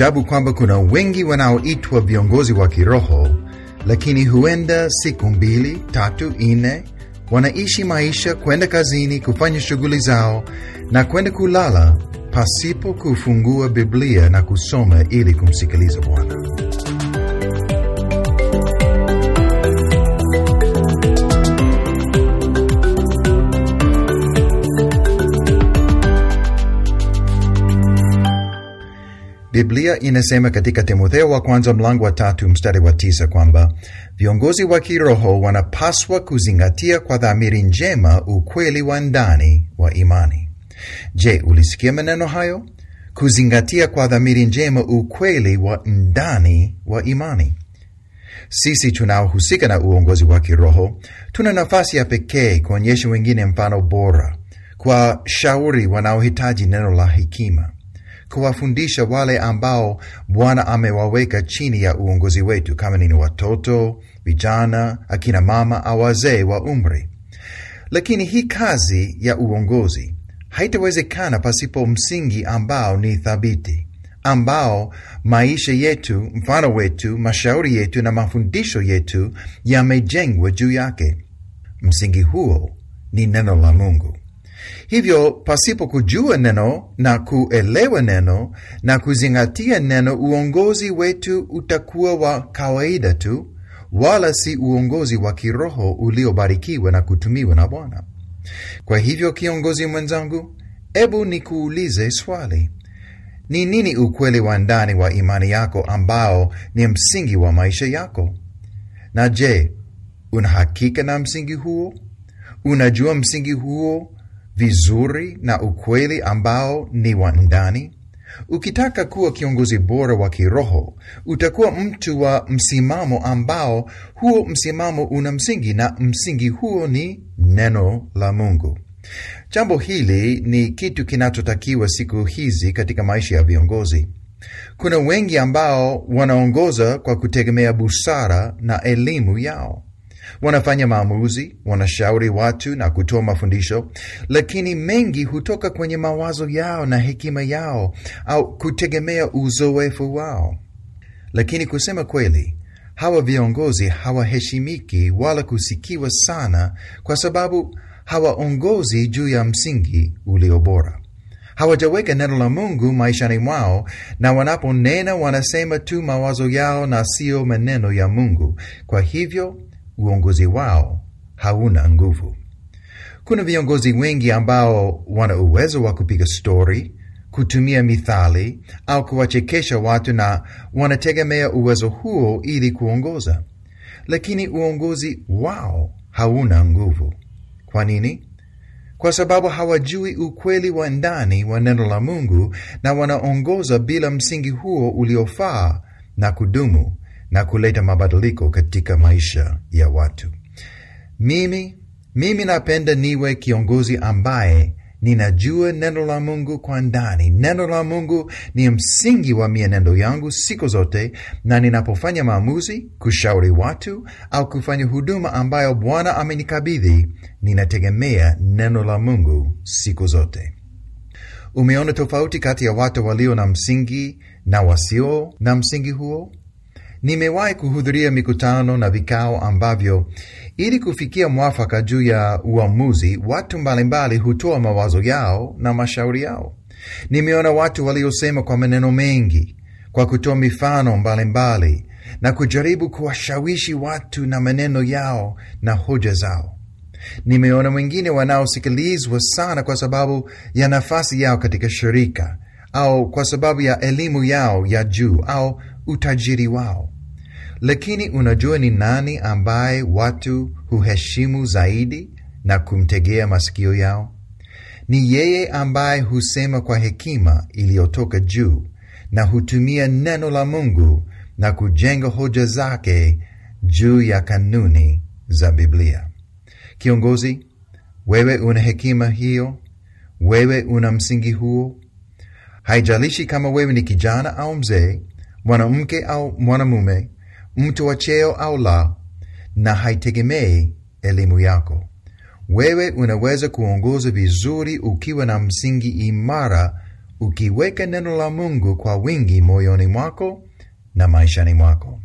ajabu kwamba kuna wengi wanaoitwa viongozi wa kiroho, lakini huenda siku mbili, tatu, nne wanaishi maisha, kwenda kazini, kufanya shughuli zao na kwenda kulala pasipo kufungua Biblia na kusoma ili kumsikiliza Bwana. Biblia inasema katika Timotheo wa kwanza mlango wa tatu mstari wa tisa kwamba viongozi wa kiroho wanapaswa kuzingatia kwa dhamiri njema ukweli wa ndani wa imani. Je, ulisikia maneno hayo? Kuzingatia kwa dhamiri njema ukweli wa ndani wa imani. Sisi tunaohusika na uongozi wa kiroho tuna nafasi ya pekee kuonyesha wengine mfano bora, kwa shauri wanaohitaji neno la hekima kuwafundisha wale ambao Bwana amewaweka chini ya uongozi wetu, kama ni watoto, vijana, akina mama au wazee wa umri. Lakini hii kazi ya uongozi haitawezekana pasipo msingi ambao ni thabiti, ambao maisha yetu, mfano wetu, mashauri yetu na mafundisho yetu yamejengwa juu yake. Msingi huo ni neno la Mungu. Hivyo pasipo kujua neno na kuelewa neno na kuzingatia neno, uongozi wetu utakuwa wa kawaida tu, wala si uongozi wa kiroho uliobarikiwa na kutumiwa na Bwana. Kwa hivyo, kiongozi mwenzangu, ebu nikuulize swali: ni nini ukweli wa ndani wa imani yako ambao ni msingi wa maisha yako? Na je, unahakika na msingi huo? Unajua msingi huo vizuri na ukweli ambao ni wa ndani. Ukitaka kuwa kiongozi bora wa kiroho, utakuwa mtu wa msimamo ambao huo msimamo una msingi, na msingi huo ni neno la Mungu. Jambo hili ni kitu kinachotakiwa siku hizi katika maisha ya viongozi. Kuna wengi ambao wanaongoza kwa kutegemea busara na elimu yao wanafanya maamuzi, wanashauri watu na kutoa mafundisho, lakini mengi hutoka kwenye mawazo yao na hekima yao au kutegemea uzoefu wao. Lakini kusema kweli, hawa viongozi hawaheshimiki wala kusikiwa sana, kwa sababu hawaongozi juu ya msingi ulio bora. Hawajaweka neno la Mungu maishani mwao, na wanaponena wanasema tu mawazo yao na siyo maneno ya Mungu. Kwa hivyo uongozi wao hauna nguvu. Kuna viongozi wengi ambao wana uwezo wa kupiga stori, kutumia mithali au kuwachekesha watu, na wanategemea uwezo huo ili kuongoza, lakini uongozi wao hauna nguvu. Kwa nini? Kwa sababu hawajui ukweli wa ndani wa neno la Mungu, na wanaongoza bila msingi huo uliofaa na kudumu na kuleta mabadiliko katika maisha ya watu. Mimi mimi napenda niwe kiongozi ambaye ninajua neno la Mungu kwa ndani. Neno la Mungu ni msingi wa mienendo yangu siku zote, na ninapofanya maamuzi, kushauri watu au kufanya huduma ambayo Bwana amenikabidhi, ninategemea neno la Mungu siku zote. Umeona tofauti kati ya watu walio na msingi na wasio na msingi huo? Nimewahi kuhudhuria mikutano na vikao ambavyo ili kufikia mwafaka juu ya uamuzi, watu mbalimbali hutoa mawazo yao na mashauri yao. Nimeona watu waliosema kwa maneno mengi, kwa kutoa mifano mbalimbali na kujaribu kuwashawishi watu na maneno yao na hoja zao. Nimeona wengine wanaosikilizwa sana kwa sababu ya nafasi yao katika shirika au kwa sababu ya elimu yao ya juu au utajiri wao. Lakini unajua ni nani ambaye watu huheshimu zaidi na kumtegea masikio yao? Ni yeye ambaye husema kwa hekima iliyotoka juu na hutumia neno la Mungu na kujenga hoja zake juu ya kanuni za Biblia. Kiongozi, wewe una hekima hiyo? Wewe una msingi huo? Haijalishi kama wewe ni kijana au mzee, mwanamke au mwanamume, mtu wa cheo au la, na haitegemei elimu yako. Wewe unaweza kuongoza vizuri ukiwa na msingi imara ukiweka neno la Mungu kwa wingi moyoni mwako na maishani mwako.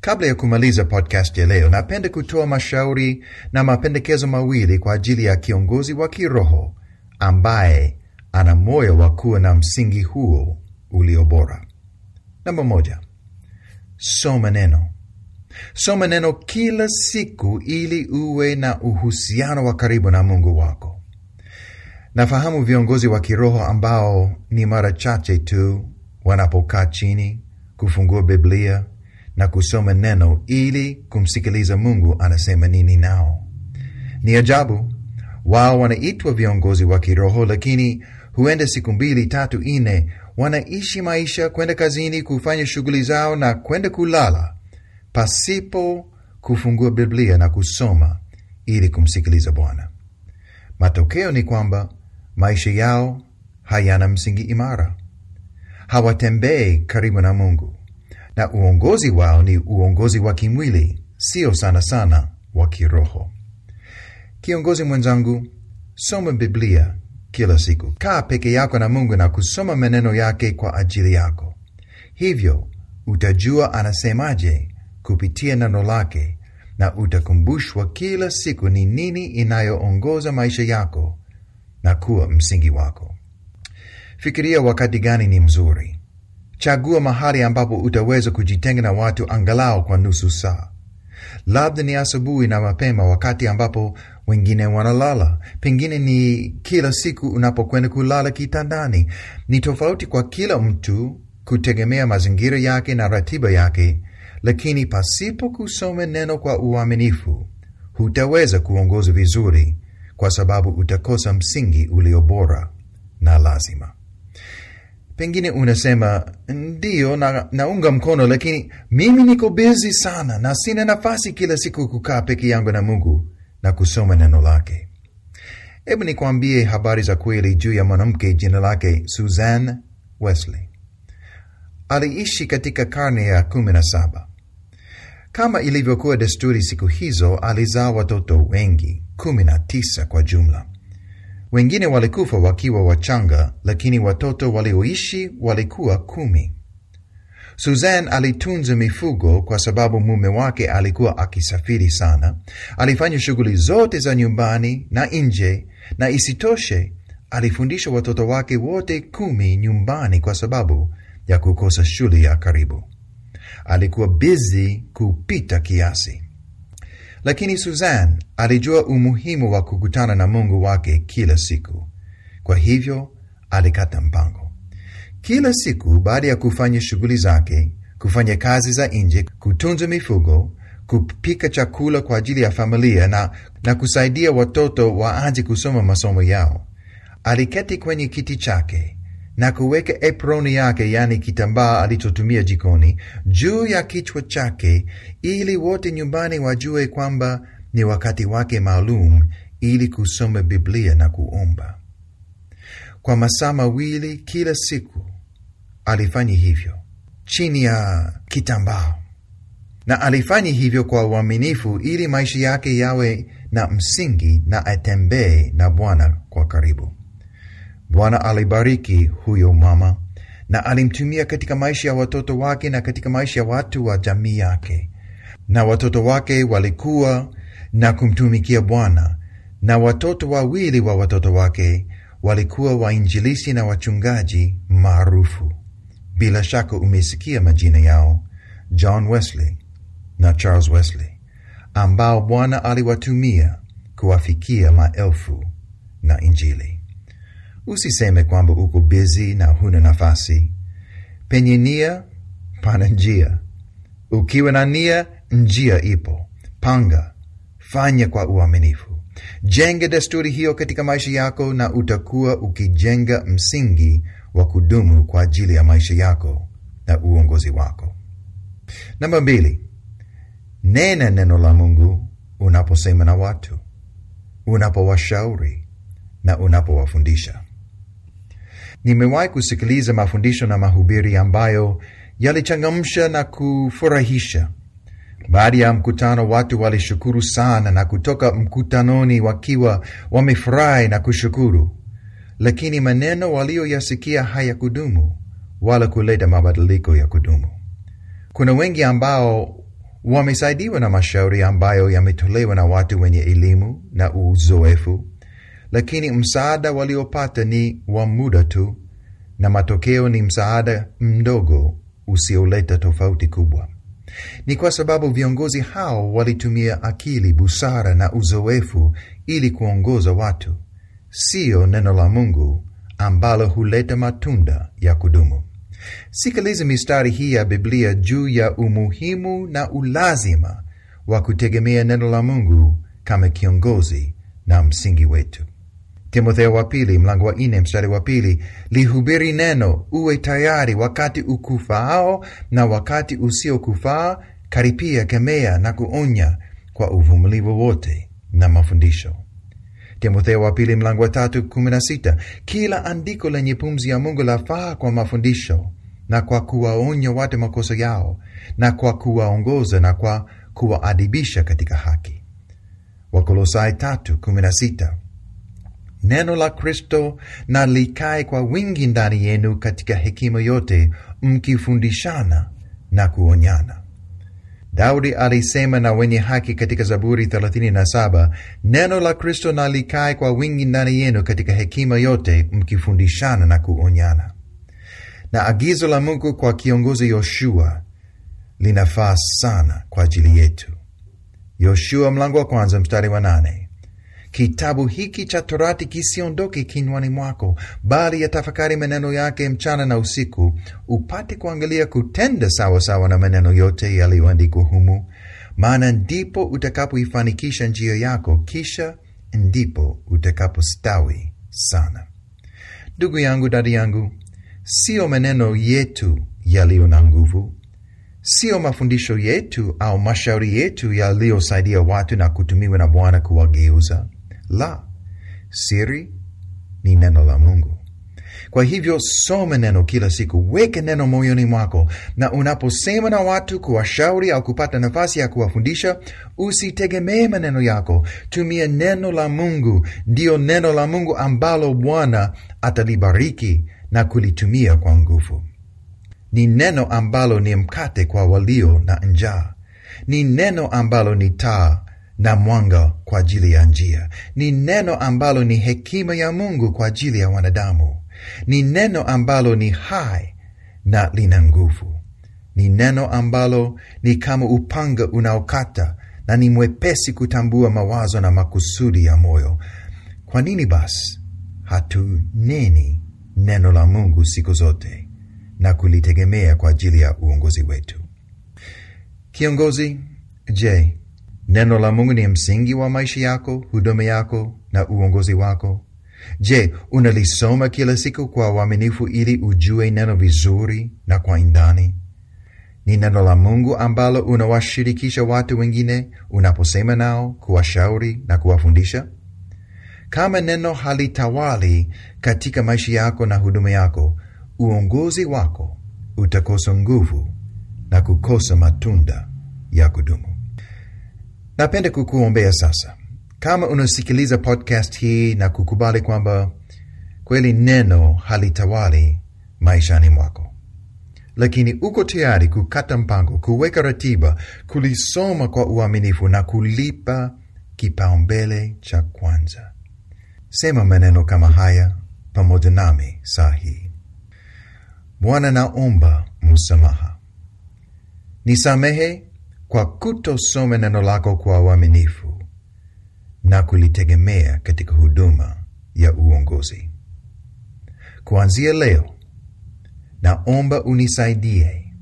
Kabla ya kumaliza podcast ya leo, napenda kutoa mashauri na mapendekezo mawili kwa ajili ya kiongozi wa kiroho ambaye ana moyo wa kuwa na msingi huo ulio bora. Namba moja, soma neno. Soma neno kila siku ili uwe na uhusiano wa karibu na Mungu wako. Nafahamu viongozi wa kiroho ambao ni mara chache tu wanapokaa chini kufungua Biblia na kusoma neno ili kumsikiliza Mungu anasema nini nao. Ni ajabu, wao wanaitwa viongozi wa kiroho, lakini huenda siku mbili tatu nne wanaishi maisha kwenda kazini, kufanya shughuli zao na kwenda kulala pasipo kufungua Biblia na kusoma ili kumsikiliza Bwana. Matokeo ni kwamba maisha yao hayana msingi imara, hawatembei karibu na Mungu, na uongozi wao ni uongozi wa kimwili, sio sana sana wa kiroho. Kiongozi mwenzangu, soma Biblia kila siku. Kaa peke yako na Mungu na kusoma maneno yake kwa ajili yako. Hivyo utajua anasemaje kupitia neno lake, na utakumbushwa kila siku ni nini inayoongoza maisha yako na kuwa msingi wako. Fikiria wakati gani ni mzuri. Chagua mahali ambapo utaweza kujitenga na watu angalau kwa nusu saa. Labda ni asubuhi na mapema, wakati ambapo wengine wanalala. Pengine ni kila siku unapokwenda kulala kitandani. Ni tofauti kwa kila mtu kutegemea mazingira yake na ratiba yake, lakini pasipo kusoma neno kwa uaminifu, hutaweza kuongoza vizuri, kwa sababu utakosa msingi ulio bora na lazima. Pengine unasema ndiyo, na naunga mkono, lakini mimi niko bezi sana na sina nafasi kila siku kukaa peke yangu na Mungu na kusoma neno lake. Hebu nikwambie habari za kweli juu ya mwanamke jina lake Susan Wesley. Aliishi katika karne ya kumi na saba. Kama ilivyokuwa desturi siku hizo, alizaa watoto wengi, kumi na tisa kwa jumla. Wengine walikufa wakiwa wachanga, lakini watoto walioishi walikuwa kumi. Suzanne alitunza mifugo kwa sababu mume wake alikuwa akisafiri sana. Alifanya shughuli zote za nyumbani na nje, na isitoshe alifundisha watoto wake wote kumi nyumbani kwa sababu ya kukosa shule ya karibu. Alikuwa bizi kupita kiasi. Lakini Suzanne alijua umuhimu wa kukutana na Mungu wake kila siku. Kwa hivyo alikata mpango. Kila siku baada ya kufanya shughuli zake, kufanya kazi za nje, kutunza mifugo, kupika chakula kwa ajili ya familia na, na kusaidia watoto waanze kusoma masomo yao, aliketi kwenye kiti chake na kuweka aproni yake, yani kitambaa alichotumia jikoni, juu ya kichwa chake, ili wote nyumbani wajue kwamba ni wakati wake maalum ili kusoma Biblia na kuomba. Kwa masaa mawili kila siku alifanya hivyo chini ya kitambaa, na alifanyi hivyo kwa uaminifu, ili maisha yake yawe na msingi na atembee na Bwana kwa karibu. Bwana alibariki huyo mama na alimtumia katika maisha ya watoto wake na katika maisha ya watu wa jamii yake, na watoto wake walikuwa na kumtumikia Bwana, na watoto wawili wa watoto wake walikuwa wainjilisi na wachungaji maarufu. Bila shaka umesikia majina yao, John Wesley na Charles Wesley, ambao Bwana aliwatumia kuwafikia maelfu na Injili. Usiseme kwamba uko bizi na huna nafasi. Penye nia pana njia. Ukiwa na nia, njia ipo. Panga, fanya kwa uaminifu. Jenga desturi hiyo katika maisha yako, na utakuwa ukijenga msingi wa kudumu kwa ajili ya maisha yako na uongozi wako. Namba mbili, nena neno la Mungu unaposema na watu, unapowashauri na unapowafundisha. Nimewahi kusikiliza mafundisho na mahubiri ambayo yalichangamsha na kufurahisha. Baada ya mkutano, watu walishukuru sana na kutoka mkutanoni wakiwa wamefurahi na kushukuru. Lakini maneno walioyasikia hayakudumu wala kuleta mabadiliko ya kudumu. Kuna wengi ambao wamesaidiwa na mashauri ambayo yametolewa na watu wenye elimu na uzoefu, lakini msaada waliopata ni wa muda tu, na matokeo ni msaada mdogo usioleta tofauti kubwa. Ni kwa sababu viongozi hao walitumia akili, busara na uzoefu ili kuongoza watu, siyo neno la Mungu ambalo huleta matunda ya kudumu. Sikiliza mistari hii ya Biblia juu ya umuhimu na ulazima wa kutegemea neno la Mungu kama kiongozi na msingi wetu. Timotheo wa pili mlango wa nne mstari wa pili lihubiri neno, uwe tayari wakati ukufaao na wakati usiokufaa, karipia, kemea na kuonya kwa uvumilivu wote na mafundisho. Timotheo wa pili mlango wa tatu kumi na sita kila andiko lenye pumzi ya Mungu lafaa kwa mafundisho na kwa kuwaonya watu makosa yao na kwa kuwaongoza na kwa kuwaadibisha katika haki. Wakolosai tatu kumi na sita neno la Kristo na likae kwa wingi ndani yenu katika hekima yote, mkifundishana na kuonyana. Daudi alisema na wenye haki katika Zaburi 37, neno la Kristo na likae kwa wingi ndani yenu katika hekima yote, mkifundishana na kuonyana. Na agizo la Mungu kwa kiongozi Yoshua linafaa sana kwa ajili yetu. Yoshua mlango wa kwanza mstari wa nane Kitabu hiki cha Torati kisiondoke kinywani mwako, bali yatafakari maneno yake mchana na usiku, upate kuangalia kutenda sawasawa sawa na maneno yote yaliyoandikwa humu, maana ndipo utakapoifanikisha njia yako, kisha ndipo utakapostawi sana. Ndugu yangu, dada yangu, siyo maneno yetu yaliyo na nguvu, siyo mafundisho yetu au mashauri yetu yaliyosaidia watu na kutumiwa na Bwana kuwageuza la siri ni neno la Mungu. Kwa hivyo soma neno kila siku, weke neno moyoni mwako, na unaposema na watu, kuwashauri au kupata nafasi ya kuwafundisha, usitegemee maneno yako. Tumia neno la Mungu, ndiyo neno la Mungu ambalo Bwana atalibariki na kulitumia kwa nguvu. Ni neno ambalo ni mkate kwa walio na njaa, ni neno ambalo ni taa na mwanga kwa ajili ya njia. Ni neno ambalo ni hekima ya Mungu kwa ajili ya wanadamu. Ni neno ambalo ni hai na lina nguvu. Ni neno ambalo ni kama upanga unaokata na ni mwepesi kutambua mawazo na makusudi ya moyo. Kwa nini basi hatuneni neno la Mungu siku zote na kulitegemea kwa ajili ya uongozi wetu? Kiongozi, je, Neno la Mungu ni msingi wa maisha yako, huduma yako na uongozi wako. Je, unalisoma kila siku kwa uaminifu ili ujue neno vizuri na kwa indani? Ni neno la Mungu ambalo unawashirikisha watu wengine unaposema nao, kuwashauri na kuwafundisha? Kama neno halitawali katika maisha yako na huduma yako, uongozi wako utakosa nguvu na kukosa matunda ya kudumu. Napenda kukuombea sasa, kama unasikiliza podcast hii na kukubali kwamba kweli neno halitawali maishani mwako, lakini uko tayari kukata mpango, kuweka ratiba, kulisoma kwa uaminifu na kulipa kipaumbele cha kwanza, sema maneno kama haya pamoja nami saa hii: Bwana, naomba msamaha, nisamehe kwa kutosoma neno lako kwa uaminifu na kulitegemea katika huduma ya uongozi. Kuanzia leo, naomba unisaidie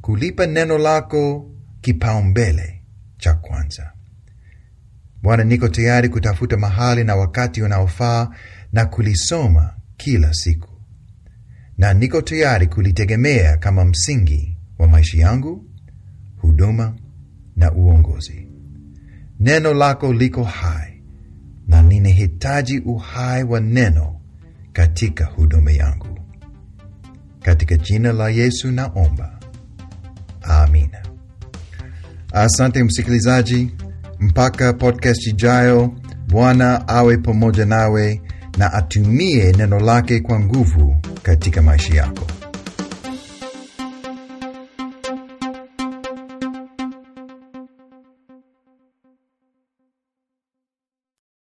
kulipa neno lako kipaumbele cha kwanza. Bwana, niko tayari kutafuta mahali na wakati unaofaa na kulisoma kila siku, na niko tayari kulitegemea kama msingi wa maisha yangu huduma na uongozi. Neno lako liko hai na ninahitaji uhai wa neno katika huduma yangu. Katika jina la Yesu naomba, amina. Asante msikilizaji, mpaka podcast ijayo. Bwana awe pamoja nawe na atumie neno lake kwa nguvu katika maisha yako.